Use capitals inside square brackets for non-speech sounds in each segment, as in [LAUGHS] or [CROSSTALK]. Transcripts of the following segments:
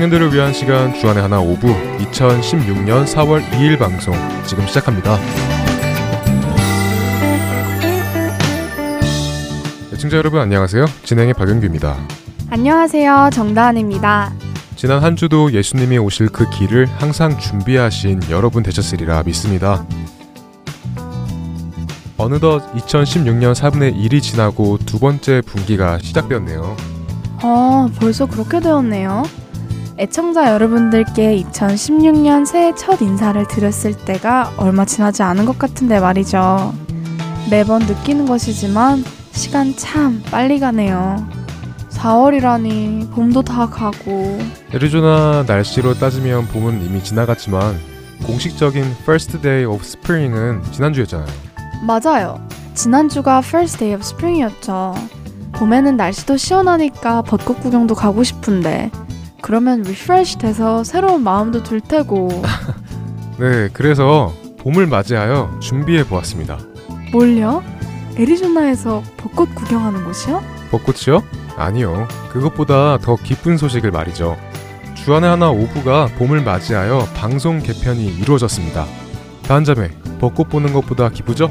청년들을 위한 시간 주안의 하나 오부 2016년 4월 2일 방송 지금 시작합니다. 애청자 여러분 안녕하세요. 진행의 박영규입니다. 안녕하세요. 정다은입니다. 지난 한 주도 예수님이 오실 그 길을 항상 준비하신 여러분 되셨으리라 믿습니다. 어느덧 2016년 4분의 1이 지나고 두 번째 분기가 시작되었네요. 어, 벌써 그렇게 되었네요. 애청자 여러분들께 2016년 새해 첫 인사를 드렸을 때가 얼마 지나지 않은 것 같은데 말이죠. 매번 느끼는 것이지만 시간 참 빨리 가네요. 4월이라니 봄도 다 가고 애리조나 날씨로 따지면 봄은 이미 지나갔지만 공식적인 First Day of Spring은 지난주였잖아요. 맞아요. 지난주가 First Day of Spring이었죠. 봄에는 날씨도 시원하니까 벚꽃 구경도 가고 싶은데 그러면 refresh 돼서 새로운 마음도 들 테고 [LAUGHS] 네, 그래서 봄을 맞이하여 준비해 보았습니다. 뭘요? 애리조나에서 벚꽃 구경하는 곳이요? 벚꽃이요? 아니요. 그것보다 더 기쁜 소식을 말이죠. 주안의 하나 오부가 봄을 맞이하여 방송 개편이 이루어졌습니다. 다한자매, 벚꽃 보는 것보다 기쁘죠?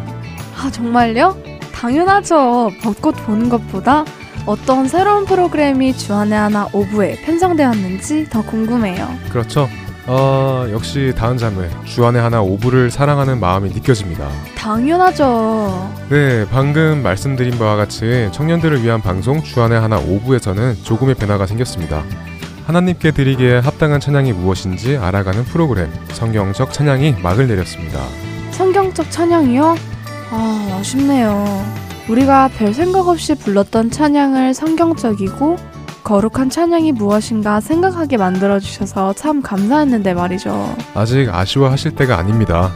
아 정말요? 당연하죠. 벚꽃 보는 것보다 어떤 새로운 프로그램이 주안의 하나 오부에 편성되었는지 더 궁금해요. 그렇죠. 아, 역시 다한자매, 주안의 하나 오부를 사랑하는 마음이 느껴집니다. 당연하죠. 네, 방금 말씀드린 바와 같이 청년들을 위한 방송 주안의 하나 오부에서는 조금의 변화가 생겼습니다. 하나님께 드리기에 합당한 찬양이 무엇인지 알아가는 프로그램 성경적 찬양이 막을 내렸습니다. 성경적 찬양이요? 아 아쉽네요. 우리가 별 생각 없이 불렀던 찬양을 성경적이고 거룩한 찬양이 무엇인가 생각하게 만들어 주셔서 참 감사했는데 말이죠. 아직 아쉬워하실 때가 아닙니다.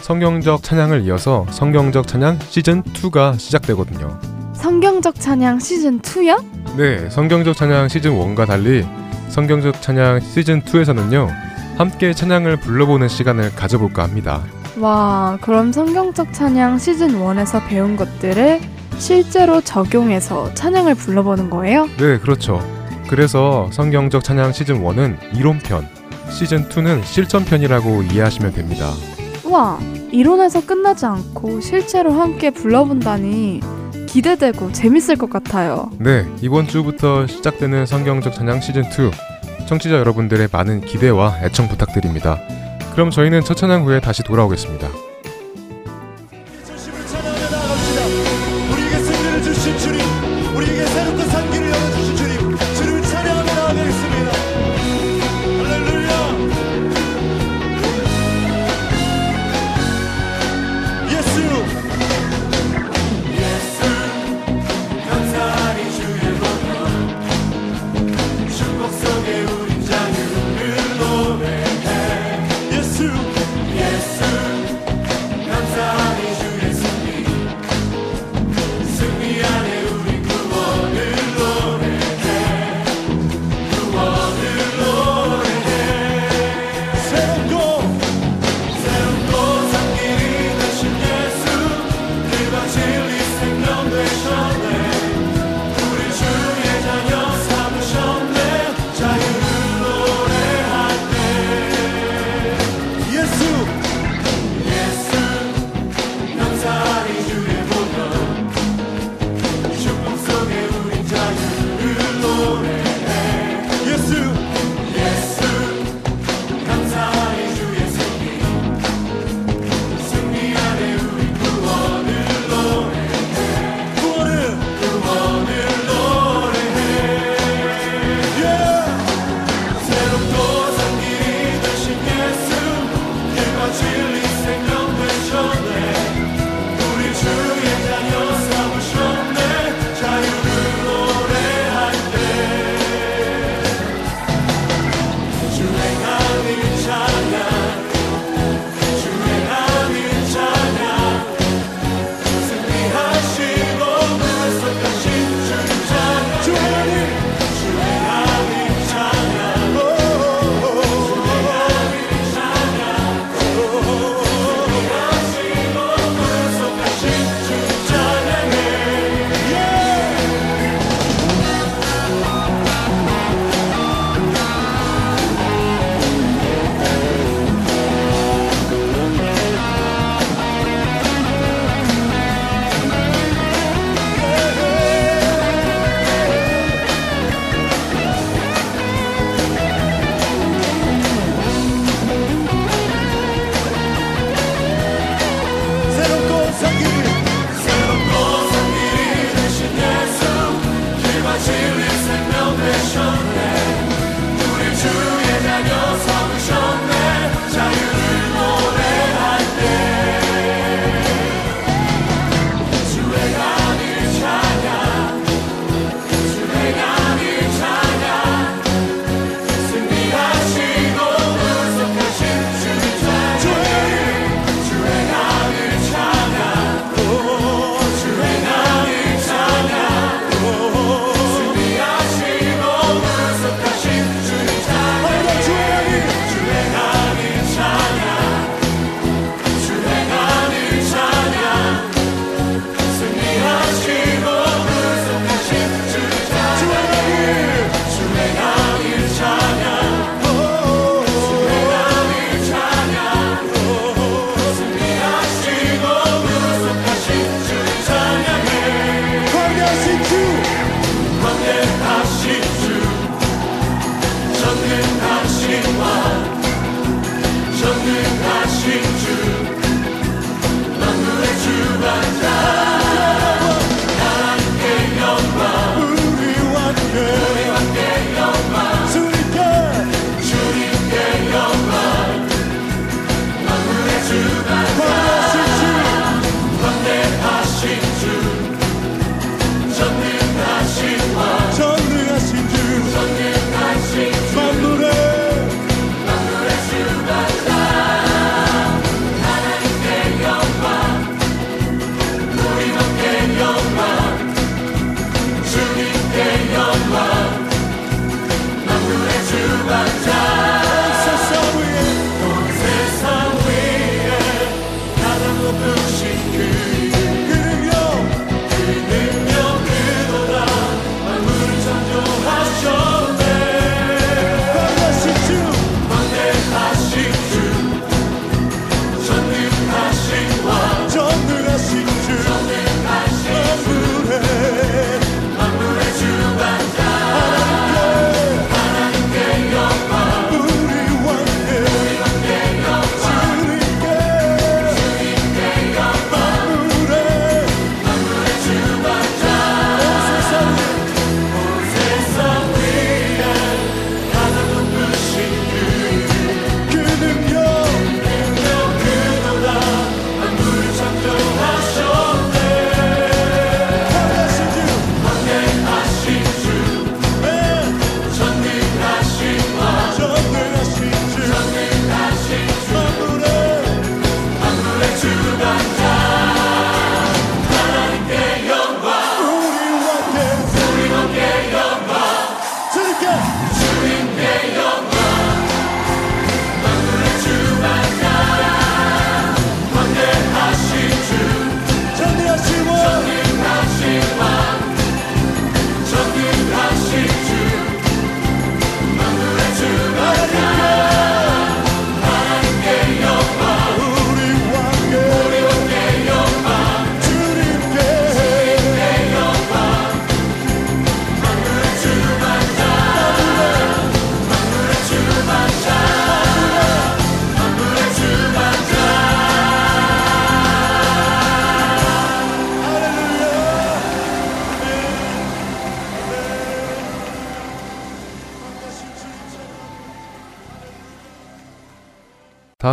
성경적 찬양을 이어서 성경적 찬양 시즌 2가 시작되거든요. 성경적 찬양 시즌 2요? 네, 성경적 찬양 시즌 1과 달리 성경적 찬양 시즌 2에서는요. 함께 찬양을 불러보는 시간을 가져볼까 합니다. 와, 그럼 성경적 찬양 시즌 1에서 배운 것들을 실제로 적용해서 찬양을 불러보는 거예요? 네, 그렇죠. 그래서 성경적 찬양 시즌 1은 이론편, 시즌 2는 실전편이라고 이해하시면 됩니다. 우와, 이론에서 끝나지 않고 실제로 함께 불러본다니 기대되고 재밌을 것 같아요. 네, 이번 주부터 시작되는 성경적 찬양 시즌 2. 청취자 여러분들의 많은 기대와 애청 부탁드립니다. 그럼 저희는 첫 찬양 후에 다시 돌아오겠습니다.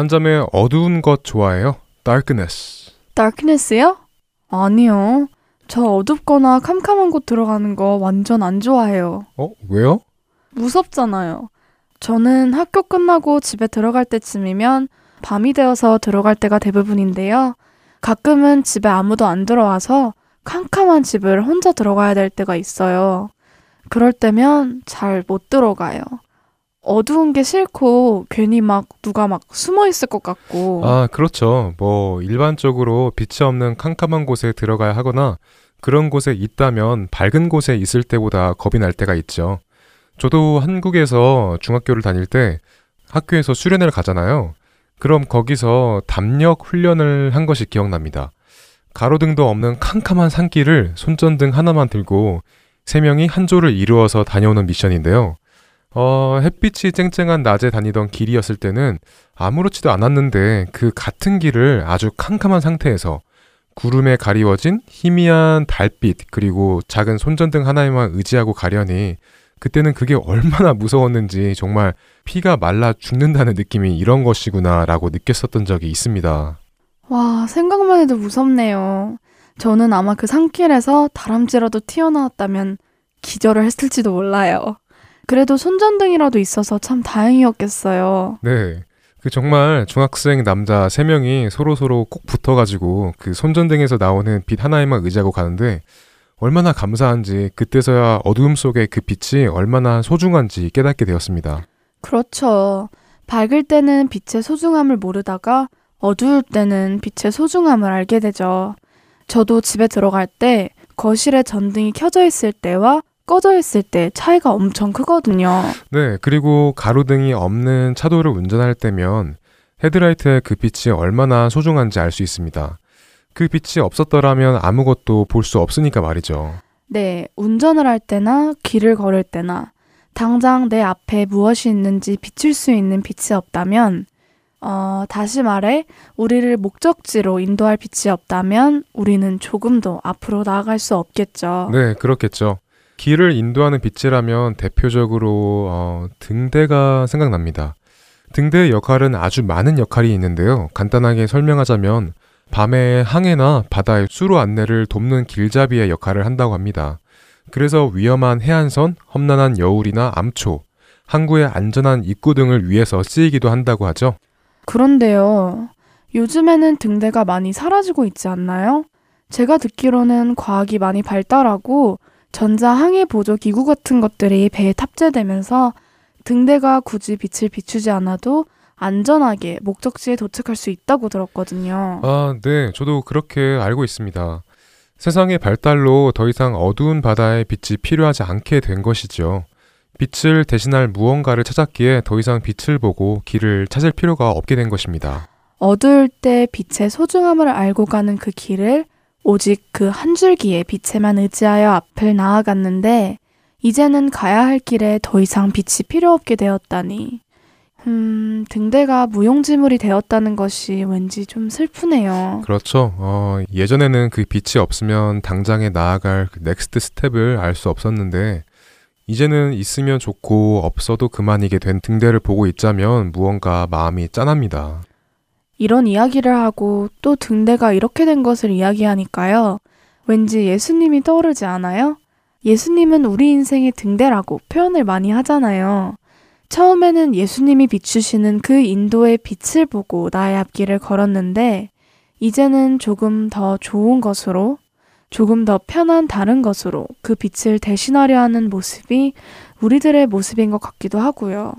점에 어두운 것 좋아해요. darkness. darkness요? 아니요. 저 어둡거나 캄캄한 곳 들어가는 거 완전 안 좋아해요. 어, 왜요? 무섭잖아요. 저는 학교 끝나고 집에 들어갈 때쯤이면 밤이 되어서 들어갈 때가 대부분인데요. 가끔은 집에 아무도 안 들어와서 캄캄한 집을 혼자 들어가야 될 때가 있어요. 그럴 때면 잘 못 들어가요. 어두운 게 싫고 괜히 막 누가 막 숨어 있을 것 같고 아, 그렇죠. 뭐 일반적으로 빛이 없는 캄캄한 곳에 들어가야 하거나 그런 곳에 있다면 밝은 곳에 있을 때보다 겁이 날 때가 있죠. 저도 한국에서 중학교를 다닐 때 학교에서 수련회를 가잖아요. 그럼 거기서 담력 훈련을 한 것이 기억납니다. 가로등도 없는 캄캄한 산길을 손전등 하나만 들고 세 명이 한 조를 이루어서 다녀오는 미션인데요. 어, 햇빛이 쨍쨍한 낮에 다니던 길이었을 때는 아무렇지도 않았는데 그 같은 길을 아주 캄캄한 상태에서 구름에 가리워진 희미한 달빛 그리고 작은 손전등 하나에만 의지하고 가려니 그때는 그게 얼마나 무서웠는지 정말 피가 말라 죽는다는 느낌이 이런 것이구나라고 느꼈었던 적이 있습니다. 와, 생각만 해도 무섭네요. 저는 아마 그 산길에서 다람쥐라도 튀어나왔다면 기절을 했을지도 몰라요. 그래도 손전등이라도 있어서 참 다행이었겠어요. 네. 그 정말 중학생 남자 세명이 서로서로 꼭 붙어가지고 그 손전등에서 나오는 빛 하나에만 의지하고 가는데 얼마나 감사한지 그때서야 어두움 속에 그 빛이 얼마나 소중한지 깨닫게 되었습니다. 그렇죠. 밝을 때는 빛의 소중함을 모르다가 어두울 때는 빛의 소중함을 알게 되죠. 저도 집에 들어갈 때 거실에 전등이 켜져 있을 때와 꺼져 있을 때 차이가 엄청 크거든요. 네, 그리고 가로등이 없는 차도를 운전할 때면 헤드라이트의 그 빛이 얼마나 소중한지 알 수 있습니다. 그 빛이 없었더라면 아무것도 볼 수 없으니까 말이죠. 네, 운전을 할 때나 길을 걸을 때나 당장 내 앞에 무엇이 있는지 비출 수 있는 빛이 없다면 어, 다시 말해, 우리를 목적지로 인도할 빛이 없다면 우리는 조금도 앞으로 나아갈 수 없겠죠. 네, 그렇겠죠. 길을 인도하는 빛이라면 대표적으로 어, 등대가 생각납니다. 등대의 역할은 아주 많은 역할이 있는데요. 간단하게 설명하자면 밤에 항해나 바다의 수로 안내를 돕는 길잡이의 역할을 한다고 합니다. 그래서 위험한 해안선, 험난한 여울이나 암초, 항구의 안전한 입구 등을 위해서 쓰이기도 한다고 하죠. 그런데요, 요즘에는 등대가 많이 사라지고 있지 않나요? 제가 듣기로는 과학이 많이 발달하고 전자 항해 보조 기구 같은 것들이 배에 탑재되면서 등대가 굳이 빛을 비추지 않아도 안전하게 목적지에 도착할 수 있다고 들었거든요. 아, 네. 저도 그렇게 알고 있습니다. 세상의 발달로 더 이상 어두운 바다에 빛이 필요하지 않게 된 것이죠. 빛을 대신할 무언가를 찾았기에 더 이상 빛을 보고 길을 찾을 필요가 없게 된 것입니다. 어두울 때 빛의 소중함을 알고 가는 그 길을 오직 그 한 줄기의 빛에만 의지하여 앞을 나아갔는데 이제는 가야 할 길에 더 이상 빛이 필요 없게 되었다니. 음, 등대가 무용지물이 되었다는 것이 왠지 좀 슬프네요. 그렇죠. 어, 예전에는 그 빛이 없으면 당장에 나아갈 그 next step을 알 수 없었는데 이제는 있으면 좋고 없어도 그만이게 된 등대를 보고 있자면 무언가 마음이 짠합니다. 이런 이야기를 하고 또 등대가 이렇게 된 것을 이야기하니까요. 왠지 예수님이 떠오르지 않아요? 예수님은 우리 인생의 등대라고 표현을 많이 하잖아요. 처음에는 예수님이 비추시는 그 인도의 빛을 보고 나의 앞길을 걸었는데, 이제는 조금 더 좋은 것으로, 조금 더 편한 다른 것으로 그 빛을 대신하려 하는 모습이 우리들의 모습인 것 같기도 하고요.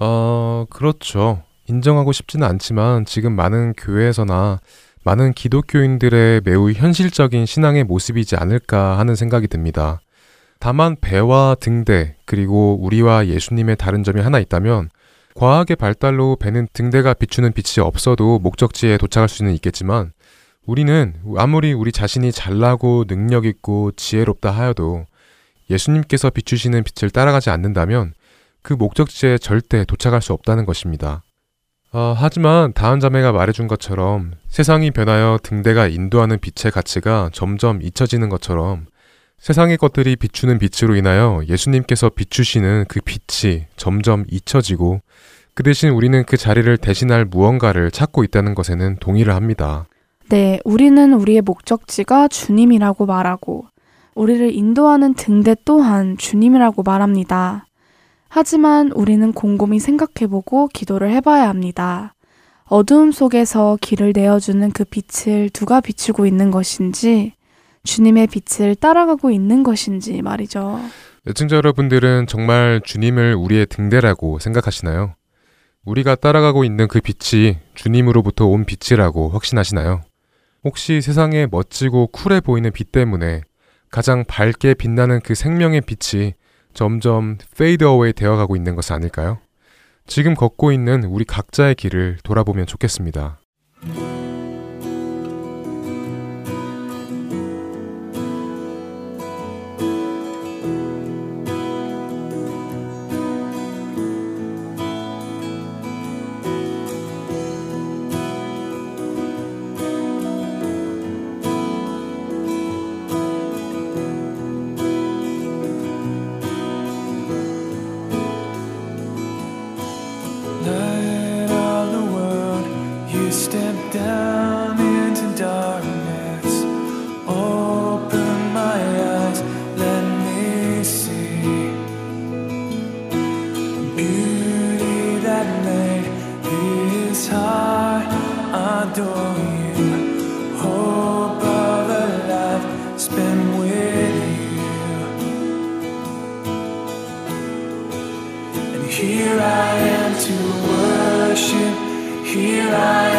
어, 그렇죠. 인정하고 싶지는 않지만 지금 많은 교회에서나 많은 기독교인들의 매우 현실적인 신앙의 모습이지 않을까 하는 생각이 듭니다. 다만 배와 등대, 그리고 우리와 예수님의 다른 점이 하나 있다면 과학의 발달로 배는 등대가 비추는 빛이 없어도 목적지에 도착할 수는 있겠지만 우리는 아무리 우리 자신이 잘나고 능력 있고 지혜롭다 하여도 예수님께서 비추시는 빛을 따라가지 않는다면 그 목적지에 절대 도착할 수 없다는 것입니다. 어, 하지만 다음 자매가 말해준 것처럼 세상이 변하여 등대가 인도하는 빛의 가치가 점점 잊혀지는 것처럼 세상의 것들이 비추는 빛으로 인하여 예수님께서 비추시는 그 빛이 점점 잊혀지고 그 대신 우리는 그 자리를 대신할 무언가를 찾고 있다는 것에는 동의를 합니다. 네, 우리는 우리의 목적지가 주님이라고 말하고, 우리를 인도하는 등대 또한 주님이라고 말합니다. 하지만 우리는 곰곰이 생각해보고 기도를 해봐야 합니다. 어두움 속에서 길을 내어주는 그 빛을 누가 비추고 있는 것인지, 주님의 빛을 따라가고 있는 것인지 말이죠. 애청자 여러분들은 정말 주님을 우리의 등대라고 생각하시나요? 우리가 따라가고 있는 그 빛이 주님으로부터 온 빛이라고 확신하시나요? 혹시 세상에 멋지고 쿨해 보이는 빛 때문에 가장 밝게 빛나는 그 생명의 빛이 점점 fade away 되어 가고 있는 것은 아닐까요? 지금 걷고 있는 우리 각자의 길을 돌아보면 좋겠습니다. Here I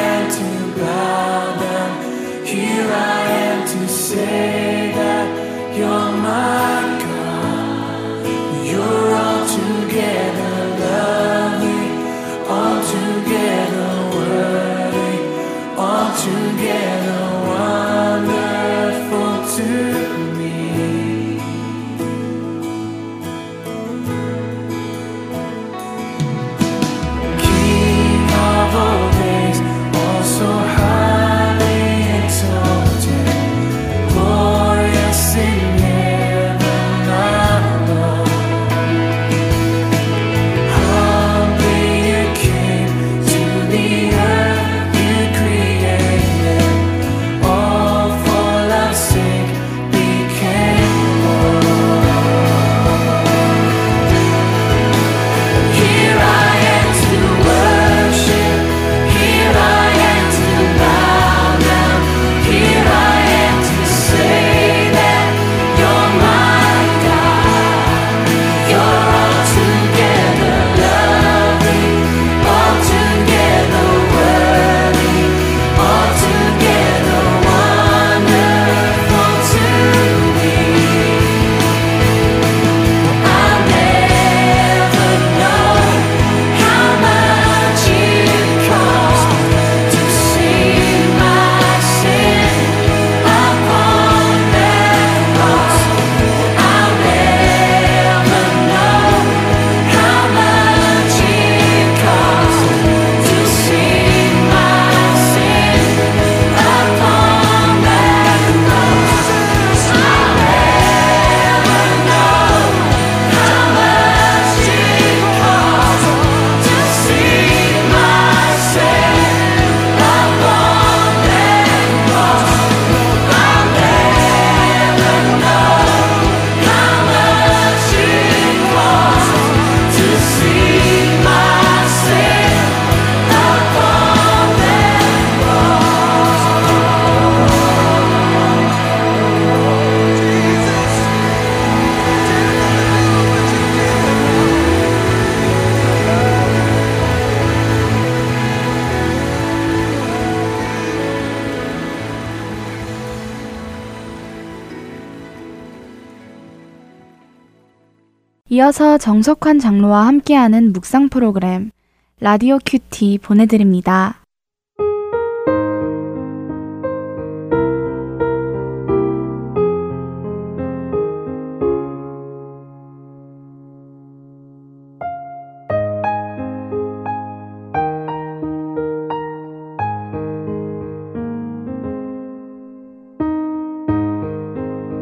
이어서 정석환 장로와 함께하는 묵상 프로그램 라디오 큐티 보내드립니다.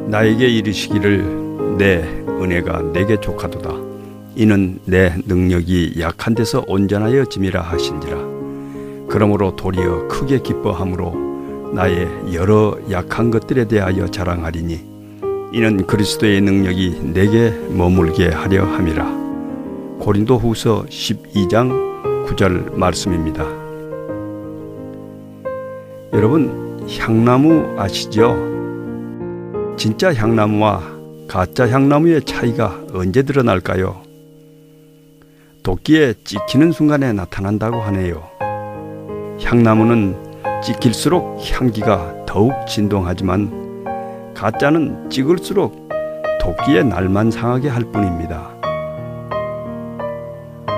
나에게 이르시기를 내 은혜가 내게 족하도다. 이는 내 능력이 약한 데서 온전하여 짐이라 하신지라. 그러므로 도리어 크게 기뻐함으로 나의 여러 약한 것들에 대하여 자랑하리니 이는 그리스도의 능력이 내게 머물게 하려 함이라. 고린도 후서 12장 9절 말씀입니다. 여러분, 향나무 아시죠? 진짜 향나무와 가짜 향나무의 차이가 언제 드러날까요? 도끼에 찍히는 순간에 나타난다고 하네요. 향나무는 찍힐수록 향기가 더욱 진동하지만 가짜는 찍을수록 도끼의 날만 상하게 할 뿐입니다.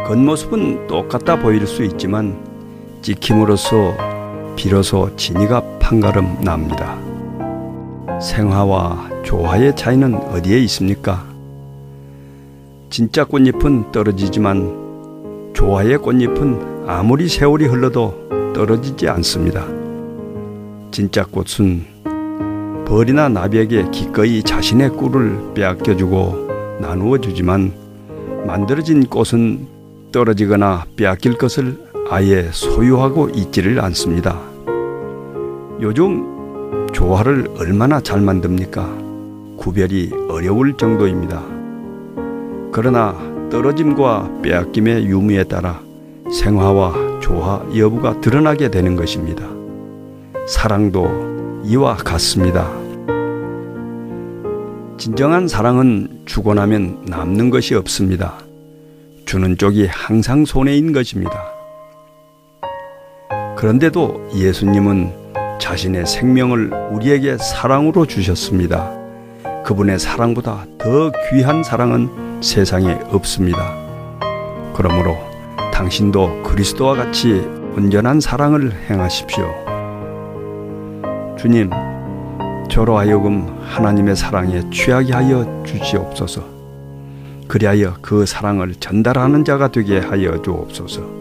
겉모습은 똑같아 보일 수 있지만 찍힘으로써 비로소 진이가 판가름 납니다. 생화와 조화의 차이는 어디에 있습니까? 진짜 꽃잎은 떨어지지만 조화의 꽃잎은 아무리 세월이 흘러도 떨어지지 않습니다. 진짜 꽃은 벌이나 나비에게 기꺼이 자신의 꿀을 빼앗겨주고 나누어 주지만 만들어진 꽃은 떨어지거나 빼앗길 것을 아예 소유하고 있지를 않습니다. 요즘 조화를 얼마나 잘 만듭니까? 구별이 어려울 정도입니다. 그러나 떨어짐과 빼앗김의 유무에 따라 생화와 조화 여부가 드러나게 되는 것입니다. 사랑도 이와 같습니다. 진정한 사랑은 주고 나면 남는 것이 없습니다. 주는 쪽이 항상 손해인 것입니다. 그런데도 예수님은 자신의 생명을 우리에게 사랑으로 주셨습니다. 그분의 사랑보다 더 귀한 사랑은 세상에 없습니다. 그러므로 당신도 그리스도와 같이 온전한 사랑을 행하십시오. 주님, 저로 하여금 하나님의 사랑에 취하게 하여 주시옵소서. 그리하여 그 사랑을 전달하는 자가 되게 하여 주옵소서.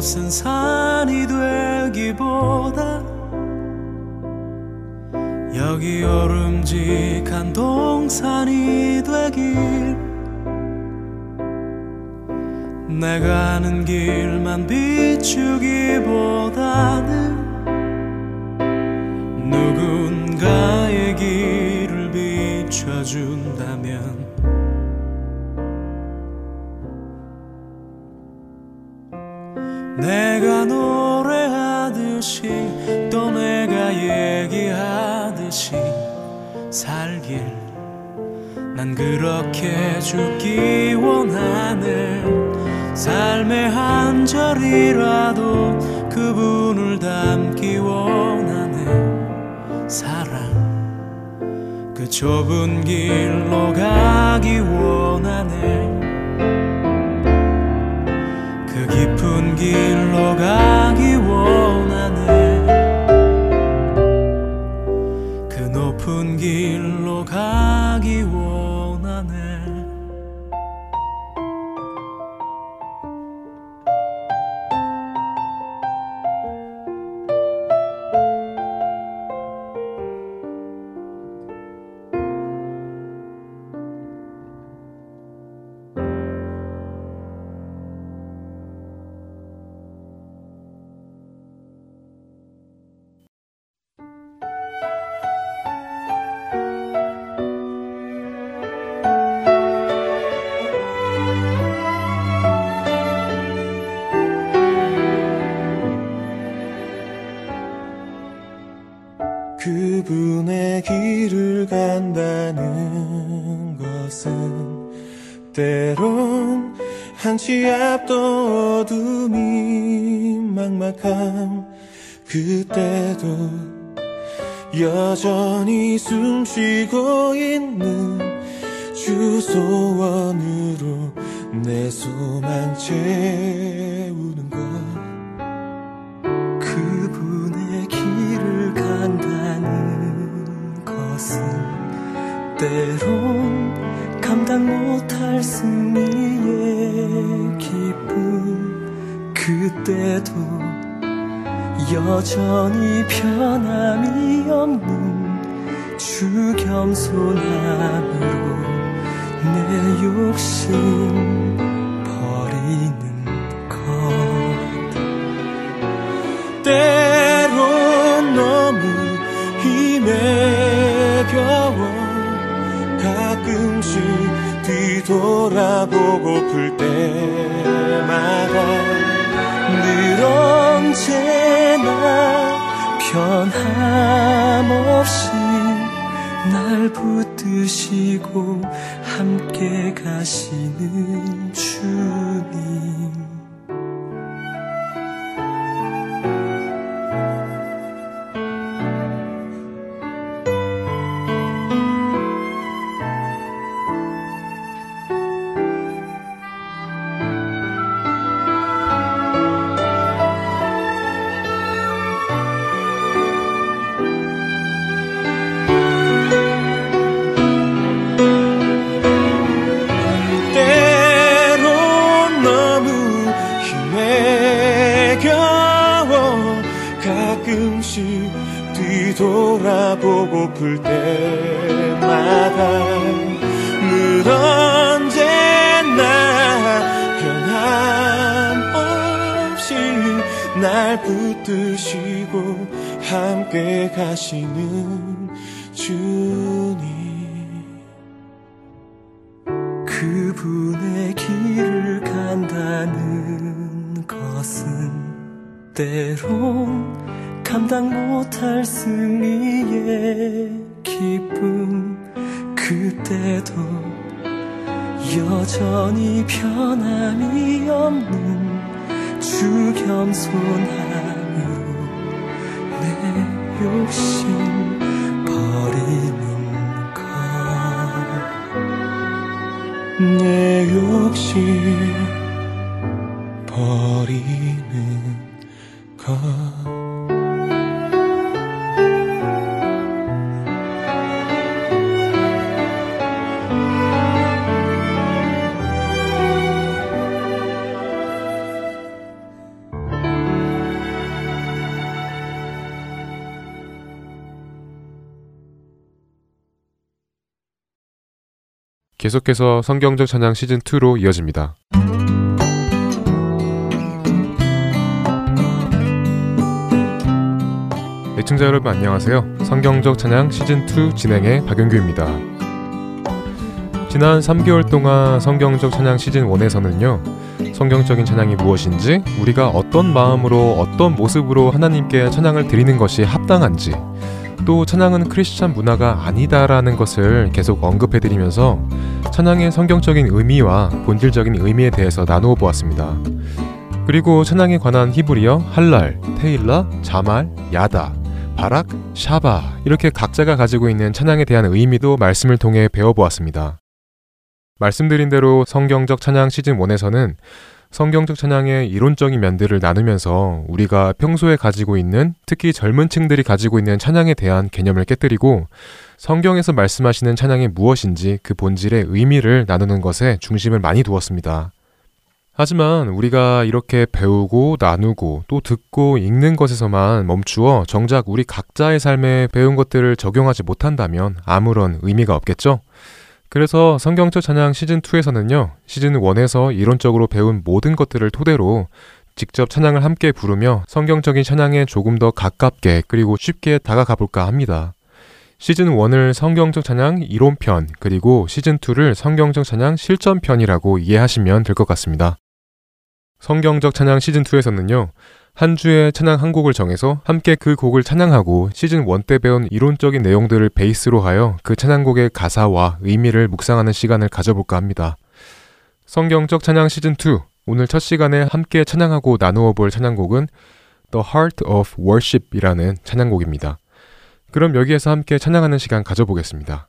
솟은 산이 되기보다 여기 오름직한 동산이 되길. 내가 아는 길만 비추기보다는 누군가의 길을 비춰준다면 노래하듯이 또 내가 얘기하듯이 살길. 난 그렇게 죽기 원하네. 삶의 한 절이라도 그분을 닮기 원하네. 사랑 그 좁은 길로 가기 원하네 그 깊은 길로 가기 원하네. 그 높은 길로 주 소원으로 내 소망 채우는 것. 그분의 길을 간다는 것은 때론 감당 못할 승리의 기쁨. 그때도 여전히 변함이 없는 주 겸손함으로 내 욕심 버리는 것. 때론 너무 힘에 겨워 가끔씩 뒤돌아보고플 때마다 늘 언제나 변함없이 날 붙드시고 함께 가시는 주님 날 붙드시고 함께 가시는 주님. 그분의 길을 간 한다는 것은 때론 감당 못할 승리의 기쁨. 그때도 여전히 변함이 없는 주 겸손함으로 내 욕심 버리는 내 욕심 버리는 것 계속해서 성경적 찬양 시즌 2로 이어집니다. 애청자 여러분 안녕하세요. 성경적 찬양 시즌 2 진행의 박영규입니다. 지난 3개월 동안 성경적 찬양 시즌 1에서는요. 성경적인 찬양이 무엇인지, 우리가 어떤 마음으로 어떤 모습으로 하나님께 찬양을 드리는 것이 합당한지, 또 찬양은 크리스찬 문화가 아니다라는 것을 계속 언급해 드리면서 찬양의 성경적인 의미와 본질적인 의미에 대해서 나누어 보았습니다. 그리고 찬양에 관한 히브리어 할랄, 테일라, 자말, 야다, 바락, 샤바 이렇게 각자가 가지고 있는 찬양에 대한 의미도 말씀을 통해 배워보았습니다. 말씀드린 대로 성경적 찬양 시즌 1에서는 성경적 찬양의 이론적인 면들을 나누면서 우리가 평소에 가지고 있는 특히 젊은 층들이 가지고 있는 찬양에 대한 개념을 깨뜨리고 성경에서 말씀하시는 찬양이 무엇인지 그 본질의 의미를 나누는 것에 중심을 많이 두었습니다. 하지만 우리가 이렇게 배우고 나누고 또 듣고 읽는 것에서만 멈추어 정작 우리 각자의 삶에 배운 것들을 적용하지 못한다면 아무런 의미가 없겠죠? 그래서 성경적 찬양 시즌2에서는요, 시즌1에서 이론적으로 배운 모든 것들을 토대로 직접 찬양을 함께 부르며 성경적인 찬양에 조금 더 가깝게 그리고 쉽게 다가가 볼까 합니다. 시즌 1을 성경적 찬양 이론편, 그리고 시즌 2를 성경적 찬양 실전편이라고 이해하시면 될 것 같습니다. 성경적 찬양 시즌 2에서는요. 한 주에 찬양 한 곡을 정해서 함께 그 곡을 찬양하고 시즌 1 때 배운 이론적인 내용들을 베이스로 하여 그 찬양곡의 가사와 의미를 묵상하는 시간을 가져볼까 합니다. 성경적 찬양 시즌 2 오늘 첫 시간에 함께 찬양하고 나누어 볼 찬양곡은 The Heart of Worship이라는 찬양곡입니다. 그럼 여기에서 함께 찬양하는 시간 가져보겠습니다.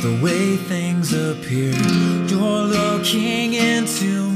the way things appear. You're looking into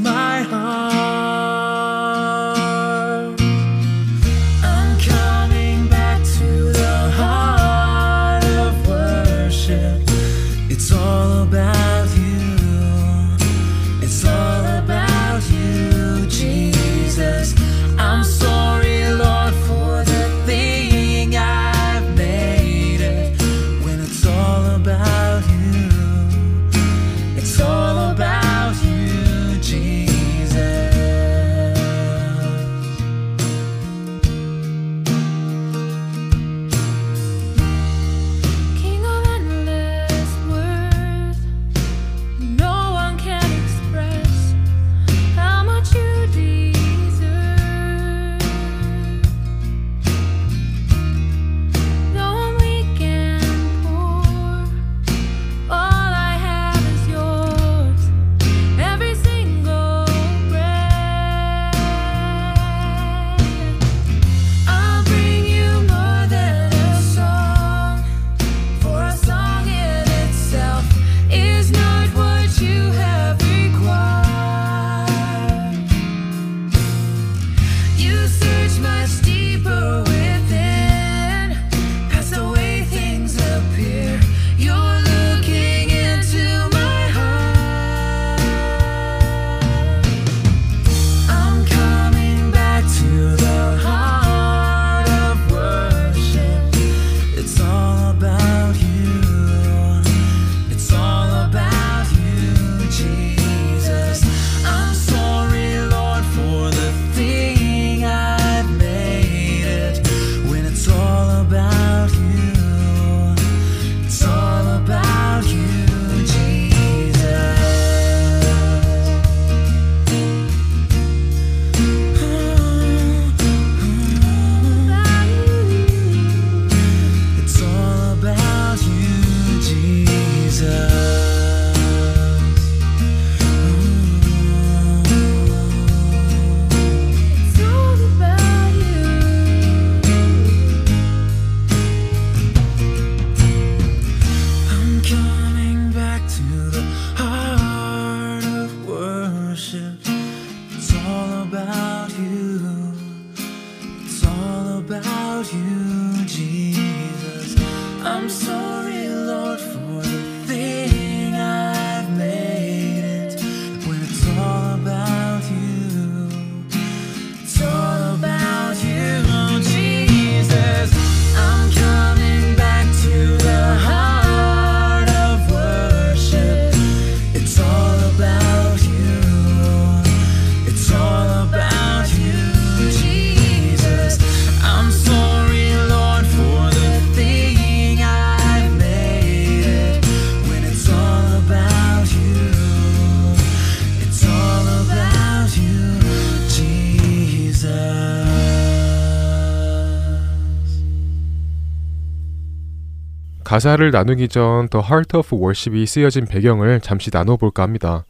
가사를 나누기 전 The Heart of Worship이 쓰여진 배경을 잠시 나눠볼까 합니다.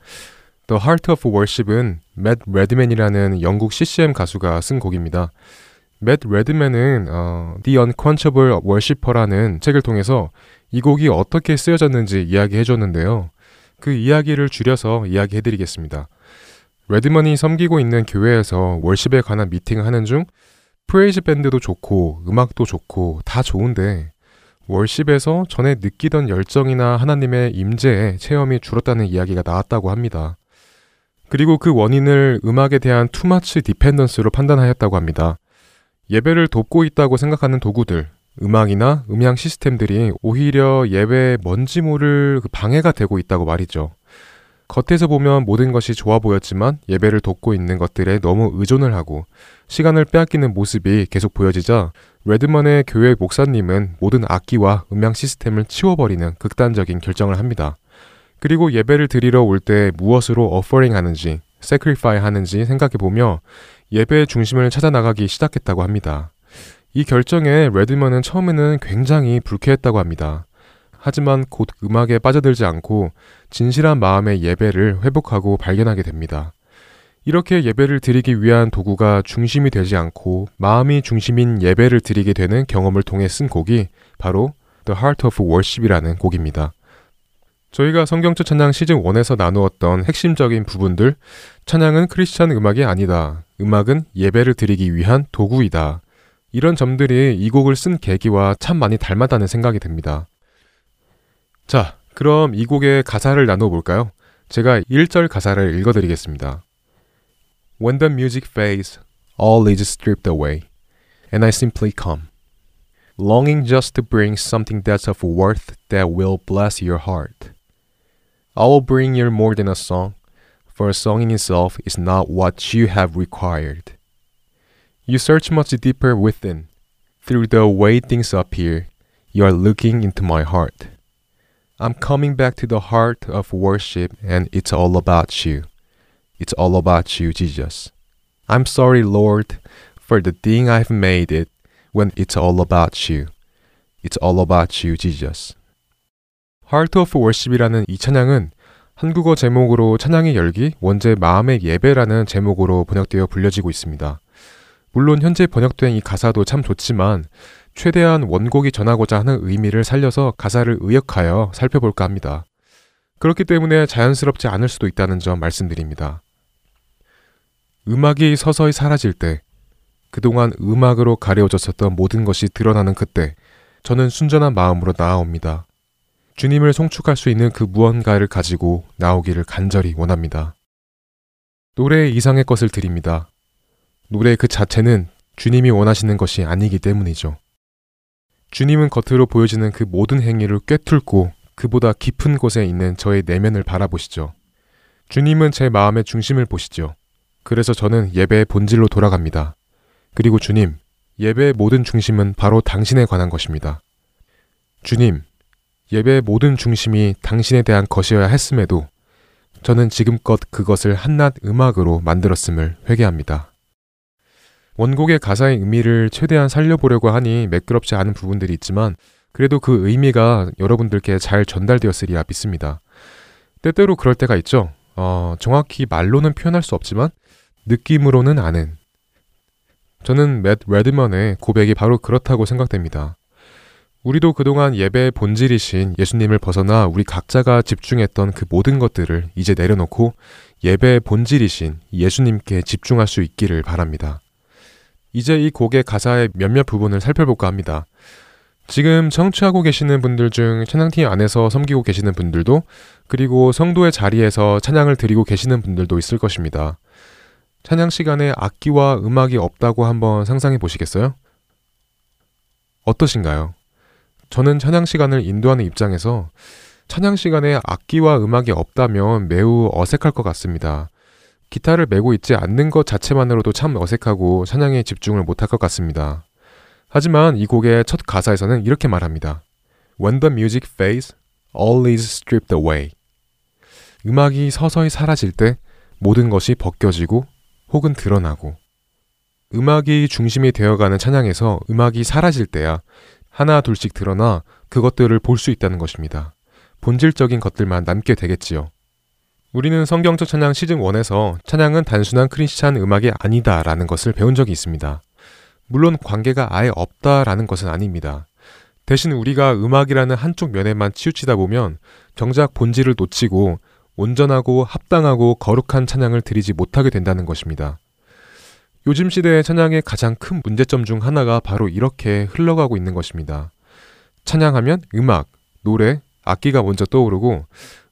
The Heart of Worship은 맷 레드맨이라는 영국 CCM 가수가 쓴 곡입니다. 맷 레드맨은 어, The Unquenchable Worshipper라는 책을 통해서 이 곡이 어떻게 쓰여졌는지 이야기해줬는데요. 그 이야기를 줄여서 이야기해드리겠습니다. 레드먼이 섬기고 있는 교회에서 worship에 관한 미팅을 하는 중 praise 밴드도 좋고 음악도 좋고 다 좋은데 worship에서 전에 느끼던 열정이나 하나님의 임재에 체험이 줄었다는 이야기가 나왔다고 합니다. 그리고 그 원인을 음악에 대한 too much dependence로 판단하였다고 합니다. 예배를 돕고 있다고 생각하는 도구들, 음악이나 음향 시스템들이 오히려 예배에 뭔지 모를 그 방해가 되고 있다고 말이죠. 겉에서 보면 모든 것이 좋아 보였지만 예배를 돕고 있는 것들에 너무 의존을 하고 시간을 빼앗기는 모습이 계속 보여지자 레드먼의 교회 목사님은 모든 악기와 음향 시스템을 치워버리는 극단적인 결정을 합니다. 그리고 예배를 드리러 올 때 무엇으로 어퍼링 하는지, 세크리파이 하는지 생각해보며 예배의 중심을 찾아 나가기 시작했다고 합니다. 이 결정에 레드먼은 처음에는 굉장히 불쾌했다고 합니다. 하지만 곧 음악에 빠져들지 않고 진실한 마음의 예배를 회복하고 발견하게 됩니다. 이렇게 예배를 드리기 위한 도구가 중심이 되지 않고 마음이 중심인 예배를 드리게 되는 경험을 통해 쓴 곡이 바로 The Heart of Worship이라는 곡입니다. 저희가 성경적 찬양 시즌 1에서 나누었던 핵심적인 부분들, 찬양은 크리스찬 음악이 아니다. 음악은 예배를 드리기 위한 도구이다. 이런 점들이 이 곡을 쓴 계기와 참 많이 닮았다는 생각이 듭니다. 자, 그럼 이 곡의 가사를 나눠 볼까요? 제가 1절 가사를 읽어드리겠습니다. When the music fades, all is stripped away, and I simply come, longing just to bring something that's of worth that will bless your heart. I will bring you more than a song, for a song in itself is not what you have required. You search much deeper within. Through the way things appear, you are looking into my heart. I'm coming back to the heart of worship, and it's all about you. It's all about you, Jesus. I'm sorry, Lord, for the thing I've made it when it's all about you. It's all about you, Jesus. Heart of Worship이라는 이 찬양은 한국어 제목으로 찬양의 열기, 원제 마음의 예배라는 제목으로 번역되어 불려지고 있습니다. 물론 현재 번역된 이 가사도 참 좋지만 최대한 원곡이 전하고자 하는 의미를 살려서 가사를 의역하여 살펴볼까 합니다. 그렇기 때문에 자연스럽지 않을 수도 있다는 점 말씀드립니다. 음악이 서서히 사라질 때, 그동안 음악으로 가려졌었던 모든 것이 드러나는 그때, 저는 순전한 마음으로 나아옵니다. 주님을 송축할 수 있는 그 무언가를 가지고 나오기를 간절히 원합니다. 노래 이상의 것을 드립니다. 노래 그 자체는 주님이 원하시는 것이 아니기 때문이죠. 주님은 겉으로 보여지는 그 모든 행위를 꿰뚫고 그보다 깊은 곳에 있는 저의 내면을 바라보시죠. 주님은 제 마음의 중심을 보시죠. 그래서 저는 예배의 본질로 돌아갑니다. 그리고 주님, 예배의 모든 중심은 바로 당신에 관한 것입니다. 주님, 예배의 모든 중심이 당신에 대한 것이어야 했음에도 저는 지금껏 그것을 한낱 음악으로 만들었음을 회개합니다. 원곡의 가사의 의미를 최대한 살려보려고 하니 매끄럽지 않은 부분들이 있지만 그래도 그 의미가 여러분들께 잘 전달되었으리라 믿습니다. 때때로 그럴 때가 있죠. 어, 정확히 말로는 표현할 수 없지만 느낌으로는 아는. 저는 맷 레드먼의 고백이 바로 그렇다고 생각됩니다. 우리도 그동안 예배의 본질이신 예수님을 벗어나 우리 각자가 집중했던 그 모든 것들을 이제 내려놓고 예배의 본질이신 예수님께 집중할 수 있기를 바랍니다. 이제 이 곡의 가사의 몇몇 부분을 살펴볼까 합니다. 지금 청취하고 계시는 분들 중 찬양팀 안에서 섬기고 계시는 분들도 그리고 성도의 자리에서 찬양을 드리고 계시는 분들도 있을 것입니다. 찬양 시간에 악기와 음악이 없다고 한번 상상해 보시겠어요? 어떠신가요? 저는 찬양 시간을 인도하는 입장에서 찬양 시간에 악기와 음악이 없다면 매우 어색할 것 같습니다. 기타를 메고 있지 않는 것 자체만으로도 참 어색하고 찬양에 집중을 못할 것 같습니다. 하지만 이 곡의 첫 가사에서는 이렇게 말합니다. When the music fades, all is stripped away. 음악이 서서히 사라질 때 모든 것이 벗겨지고 혹은 드러나고 음악이 중심이 되어가는 찬양에서 음악이 사라질 때야 하나 둘씩 드러나 그것들을 볼 수 있다는 것입니다. 본질적인 것들만 남게 되겠지요. 우리는 성경적 찬양 시즌 1에서 찬양은 단순한 크리스찬 음악이 아니다라는 것을 배운 적이 있습니다. 물론 관계가 아예 없다라는 것은 아닙니다. 대신 우리가 음악이라는 한쪽 면에만 치우치다 보면 정작 본질을 놓치고 온전하고 합당하고 거룩한 찬양을 드리지 못하게 된다는 것입니다. 요즘 시대의 찬양의 가장 큰 문제점 중 하나가 바로 이렇게 흘러가고 있는 것입니다. 찬양하면 음악, 노래, 악기가 먼저 떠오르고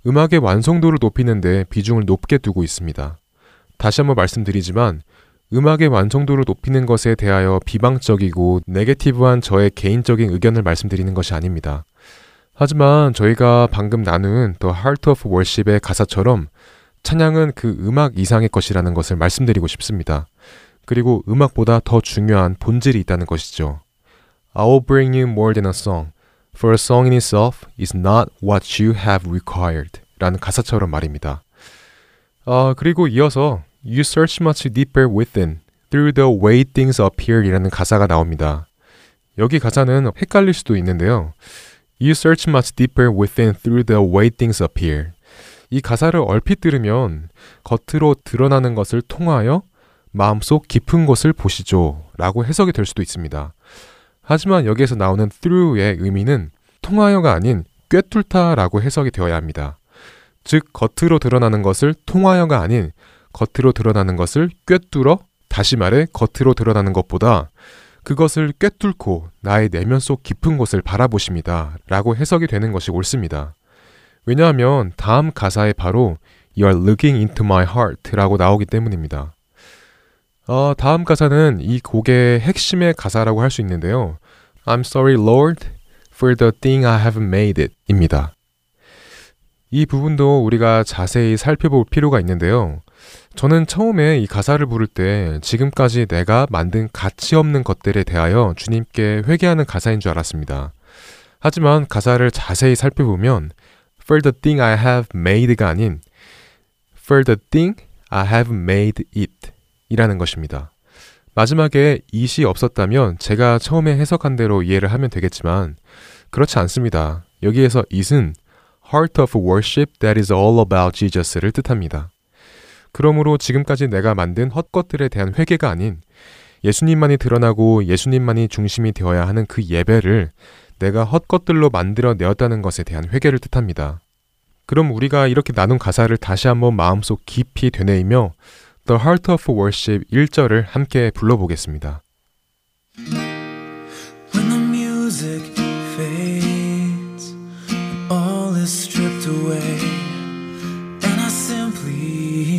음악의 완성도를 높이는데 비중을 높게 두고 있습니다. 다시 한번 말씀드리지만 음악의 완성도를 높이는 것에 대하여 비방적이고 네게티브한 저의 개인적인 의견을 말씀드리는 것이 아닙니다. 하지만 저희가 방금 나눈 The Heart of Worship의 가사처럼 찬양은 그 음악 이상의 것이라는 것을 말씀드리고 싶습니다. 그리고 음악보다 더 중요한 본질이 있다는 것이죠. I will bring you more than a song. For a song in itself is not what you have required. 라는 가사처럼 말입니다. 아, 그리고 이어서 You search much deeper within through the way things appear 이라는 가사가 나옵니다. 여기 가사는 헷갈릴 수도 있는데요. You search much deeper within through the way things appear. 이 가사를 얼핏 들으면 겉으로 드러나는 것을 통하여 마음속 깊은 곳을 보시죠. 라고 해석이 될 수도 있습니다. 하지만 여기에서 나오는 through의 의미는 통하여가 아닌 꿰뚫다라고 해석이 되어야 합니다. 즉, 겉으로 드러나는 것을 통하여가 아닌 겉으로 드러나는 것을 꿰뚫어 다시 말해 겉으로 드러나는 것보다 그것을 꿰뚫고 나의 내면 속 깊은 곳을 바라보십니다. 라고 해석이 되는 것이 옳습니다. 왜냐하면 다음 가사에 바로 You are looking into my heart 라고 나오기 때문입니다. 어, 다음 가사는 이 곡의 핵심의 가사라고 할 수 있는데요. I'm sorry, Lord, for the thing I have made it 입니다. 이 부분도 우리가 자세히 살펴볼 필요가 있는데요. 저는 처음에 이 가사를 부를 때 지금까지 내가 만든 가치 없는 것들에 대하여 주님께 회개하는 가사인 줄 알았습니다. 하지만 가사를 자세히 살펴보면 For the thing I have made가 아닌 For the thing I have made it 이라는 것입니다. 마지막에 it이 없었다면 제가 처음에 해석한 대로 이해를 하면 되겠지만 그렇지 않습니다. 여기에서 it은 heart of worship that is all about Jesus를 뜻합니다. 그러므로 지금까지 내가 만든 헛것들에 대한 회개가 아닌 예수님만이 드러나고 예수님만이 중심이 되어야 하는 그 예배를 내가 헛것들로 만들어 내었다는 것에 대한 회개를 뜻합니다. 그럼 우리가 이렇게 나눈 가사를 다시 한번 마음속 깊이 되뇌이며 The Heart of Worship 1절을 함께 불러보겠습니다.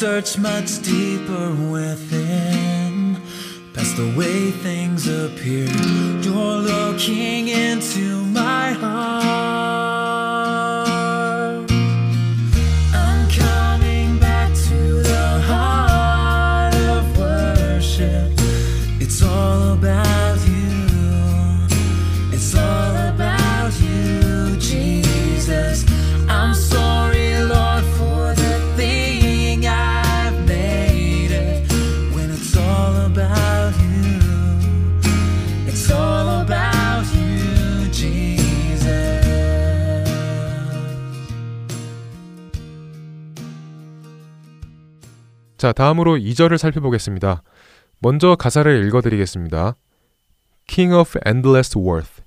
Search much deeper within, past the way things appear. You're looking into 자, 다음으로 2절을 살펴보겠습니다. 먼저 가사를 읽어드리겠습니다. King of endless worth,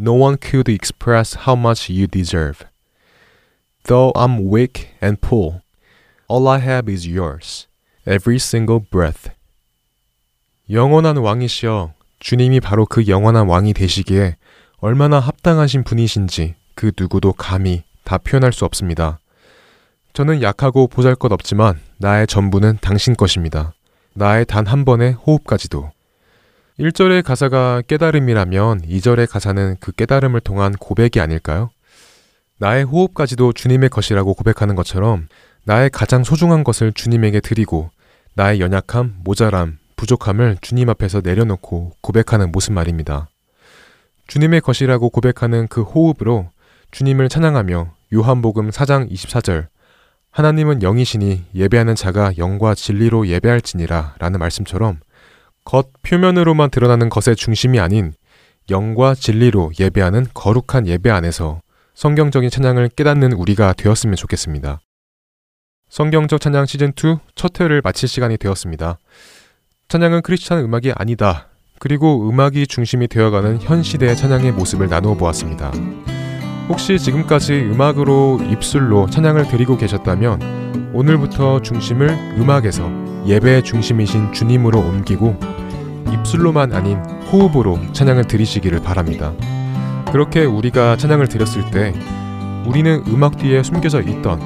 no one could express how much you deserve. Though I'm weak and poor, all I have is yours, every single breath. 영원한 왕이시여, 주님이 바로 그 영원한 왕이 되시기에 얼마나 합당하신 분이신지 그 누구도 감히 다 표현할 수 없습니다. 저는 약하고 보잘 것 없지만 나의 전부는 당신 것입니다. 나의 단 한 번의 호흡까지도. 1절의 가사가 깨달음이라면 2절의 가사는 그 깨달음을 통한 고백이 아닐까요? 나의 호흡까지도 주님의 것이라고 고백하는 것처럼 나의 가장 소중한 것을 주님에게 드리고 나의 연약함, 모자람, 부족함을 주님 앞에서 내려놓고 고백하는 모습 말입니다. 주님의 것이라고 고백하는 그 호흡으로 주님을 찬양하며 요한복음 4장 24절 하나님은 영이시니 예배하는 자가 영과 진리로 예배할지니라 라는 말씀처럼 겉 표면으로만 드러나는 것의 중심이 아닌 영과 진리로 예배하는 거룩한 예배 안에서 성경적인 찬양을 깨닫는 우리가 되었으면 좋겠습니다. 성경적 찬양 시즌2 첫 회를 마칠 시간이 되었습니다. 찬양은 크리스찬 음악이 아니다. 그리고 음악이 중심이 되어가는 현 시대의 찬양의 모습을 나누어 보았습니다. 혹시 지금까지 음악으로 입술로 찬양을 드리고 계셨다면 오늘부터 중심을 음악에서 예배의 중심이신 주님으로 옮기고 입술로만 아닌 호흡으로 찬양을 드리시기를 바랍니다. 그렇게 우리가 찬양을 드렸을 때 우리는 음악 뒤에 숨겨져 있던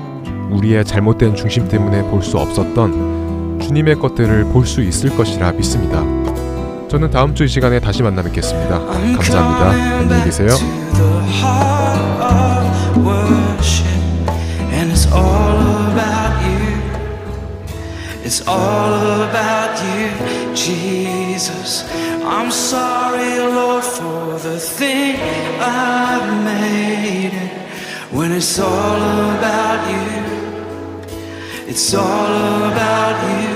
우리의 잘못된 중심 때문에 볼 수 없었던 주님의 것들을 볼 수 있을 것이라 믿습니다. 저는 다음 주 이 시간에 다시 만나 뵙겠습니다. 감사합니다. 안녕히 계세요. And it's all about you. It's all about you, Jesus. I'm sorry, Lord, for the thing I've made it. When it's all about you, it's all about you,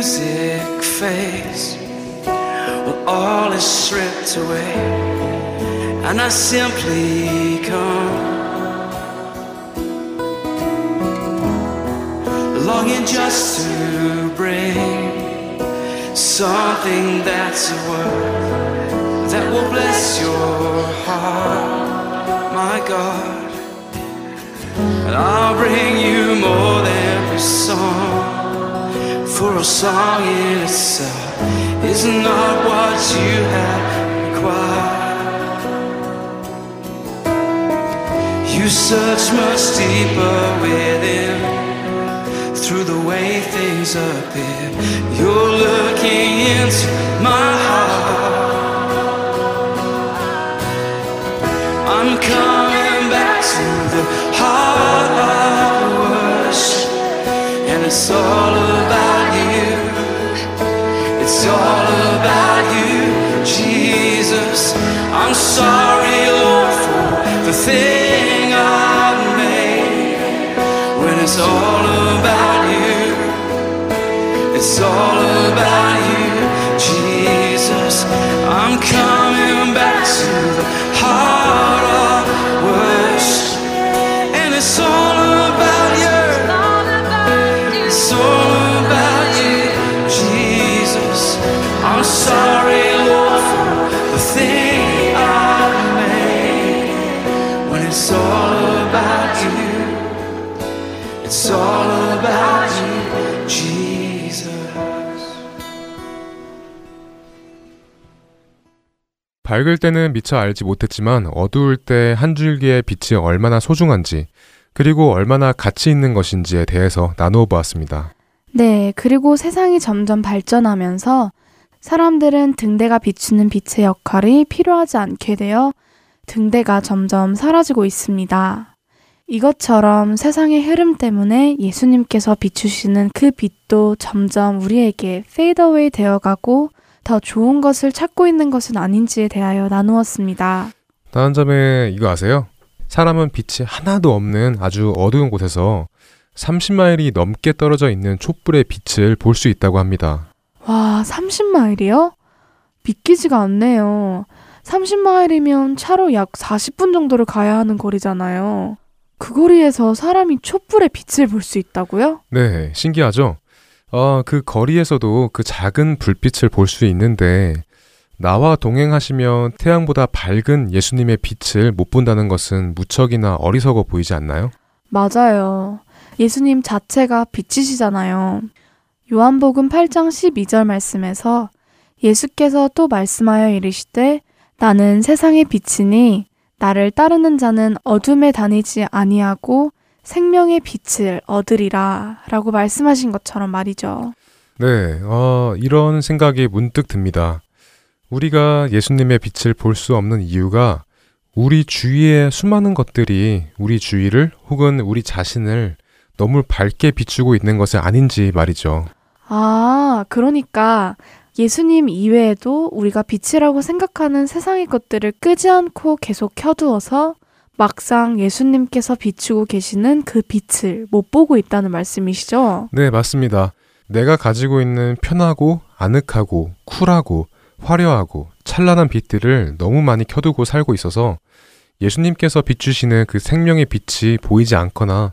Music fades when all is stripped away and I simply come. Longing just to bring something that's a word that will bless your heart my God. And I'll bring you more than every song for a song in itself is not what you have required. You search much deeper within through the way things appear. You're looking into my heart. I'm coming back to the heart of worship, and it's all about. It's all about you, Jesus. I'm sorry, Lord, for the thing I've made. When it's all about you, it's all about you, 밝을 때는 미처 알지 못했지만 어두울 때 한 줄기의 빛이 얼마나 소중한지 그리고 얼마나 가치 있는 것인지에 대해서 나누어 보았습니다. 네, 그리고 세상이 점점 발전하면서 사람들은 등대가 비추는 빛의 역할이 필요하지 않게 되어 등대가 점점 사라지고 있습니다. 이것처럼 세상의 흐름 때문에 예수님께서 비추시는 그 빛도 점점 우리에게 fade away 되어가고 더 좋은 것을 찾고 있는 것은 아닌지에 대하여 나누었습니다. 다음 점에 이거 아세요? 사람은 빛이 하나도 없는 아주 어두운 곳에서 30마일이 넘게 떨어져 있는 촛불의 빛을 볼 수 있다고 합니다. 와, 30마일이요? 믿기지가 않네요. 30마일이면 차로 약 40분 정도를 가야 하는 거리잖아요. 그 거리에서 사람이 촛불의 빛을 볼 수 있다고요? 네, 신기하죠? 어, 그 거리에서도 그 작은 불빛을 볼 수 있는데 나와 동행하시면 태양보다 밝은 예수님의 빛을 못 본다는 것은 무척이나 어리석어 보이지 않나요? 맞아요. 예수님 자체가 빛이시잖아요. 요한복음 8장 12절 말씀에서 예수께서 또 말씀하여 이르시되 나는 세상의 빛이니 나를 따르는 자는 어둠에 다니지 아니하고 생명의 빛을 얻으리라 라고 말씀하신 것처럼 말이죠. 네, 어, 이런 생각이 문득 듭니다. 우리가 예수님의 빛을 볼 수 없는 이유가 우리 주위의 수많은 것들이 우리 주위를 혹은 우리 자신을 너무 밝게 비추고 있는 것이 아닌지 말이죠. 아, 그러니까 예수님 이외에도 우리가 빛이라고 생각하는 세상의 것들을 끄지 않고 계속 켜두어서 막상 예수님께서 비추고 계시는 그 빛을 못 보고 있다는 말씀이시죠? 네, 맞습니다. 내가 가지고 있는 편하고 아늑하고 쿨하고 화려하고 찬란한 빛들을 너무 많이 켜두고 살고 있어서 예수님께서 비추시는 그 생명의 빛이 보이지 않거나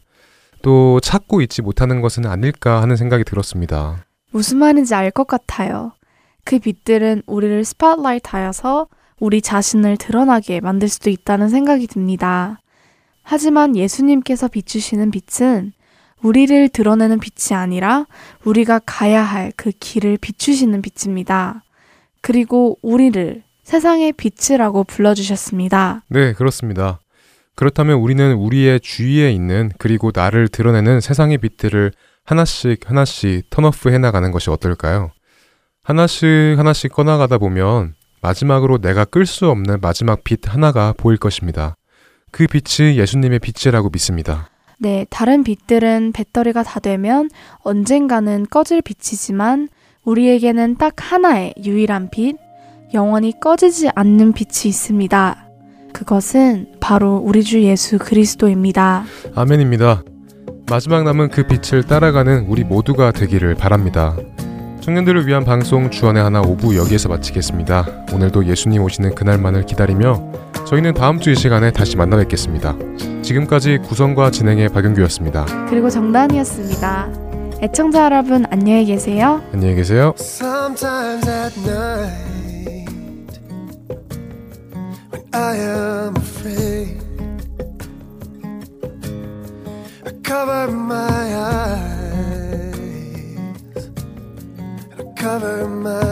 또 찾고 있지 못하는 것은 아닐까 하는 생각이 들었습니다. 무슨 말인지 알 것 같아요. 그 빛들은 우리를 spotlight 하여서 우리 자신을 드러나게 만들 수도 있다는 생각이 듭니다. 하지만 예수님께서 비추시는 빛은 우리를 드러내는 빛이 아니라 우리가 가야 할 그 길을 비추시는 빛입니다. 그리고 우리를 세상의 빛이라고 불러주셨습니다. 네, 그렇습니다. 그렇다면 우리는 우리의 주위에 있는 그리고 나를 드러내는 세상의 빛들을 하나씩 하나씩 턴오프 해나가는 것이 어떨까요? 하나씩 하나씩 꺼나가다 보면 마지막으로 내가 끌 수 없는 마지막 빛 하나가 보일 것입니다. 그 빛이 예수님의 빛이라고 믿습니다. 네, 다른 빛들은 배터리가 다 되면 언젠가는 꺼질 빛이지만 우리에게는 딱 하나의 유일한 빛, 영원히 꺼지지 않는 빛이 있습니다. 그것은 바로 우리 주 예수 그리스도입니다. 아멘입니다. 마지막 남은 그 빛을 따라가는 우리 모두가 되기를 바랍니다. 청년들을 위한 방송 주안의 하나 5부 여기에서 마치겠습니다. 오늘도 예수님 오시는 그날만을 기다리며 저희는 다음 주 이 시간에 다시 만나 뵙겠습니다. 지금까지 구성과 진행의 박영규였습니다. 그리고 정다은이었습니다. 애청자 여러분 안녕히 계세요. 안녕히 계세요. Sometimes at never mind.